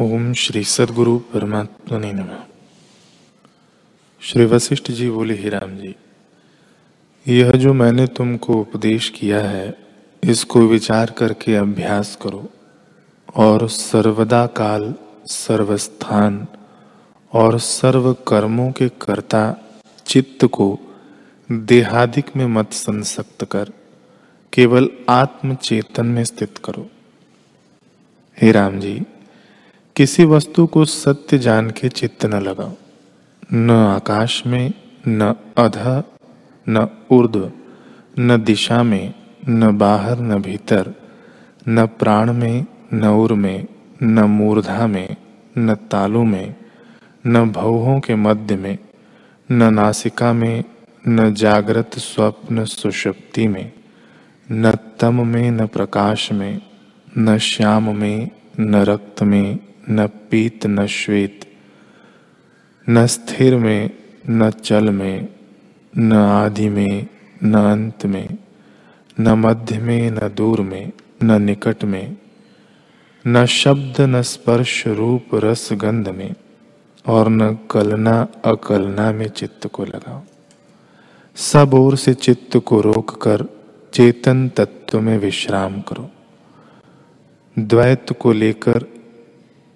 ओम श्री सदगुरु परमात्मा ने नम। श्री वशिष्ठ जी बोले, ही राम जी, यह जो मैंने तुमको उपदेश किया है, इसको विचार करके अभ्यास करो और सर्वदा काल सर्वस्थान और सर्व कर्मों के कर्ता चित्त को देहादिक में मत संसक्त कर, केवल आत्म चेतन में स्थित करो। हे राम जी किसी वस्तु को सत्य जान के चित्त न लगाओ न आकाश में न अध न ऊर्ध्व न दिशा में न बाहर न भीतर न प्राण में न उर में न मूर्धा में न तालु में न भवों के मध्य में न नासिका में न जागृत स्वप्न सुषुप्ति में न तम में न प्रकाश में न श्याम में न रक्त में न पीत न श्वेत, न स्थिर में, न चल में, न आदि में, न अंत में, न मध्य में, न दूर में, न निकट में, न शब्द, न स्पर्श रूप रस गंध में, और न कलना अकलना में चित्त को लगाओ। सब ओर से चित्त को रोक कर चेतन तत्व में विश्राम करो। द्वैत को लेकर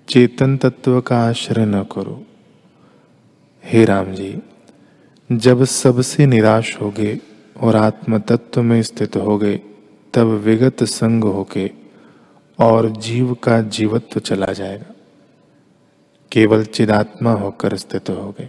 चेतन तत्व का आश्रय न करो। हे राम जी जब सबसे निराश हो गए और आत्म तत्व में स्थित हो गए तब विगत संग होके और जीव का जीवत्व चला जाएगा। केवल चिदात्मा होकर स्थित हो गए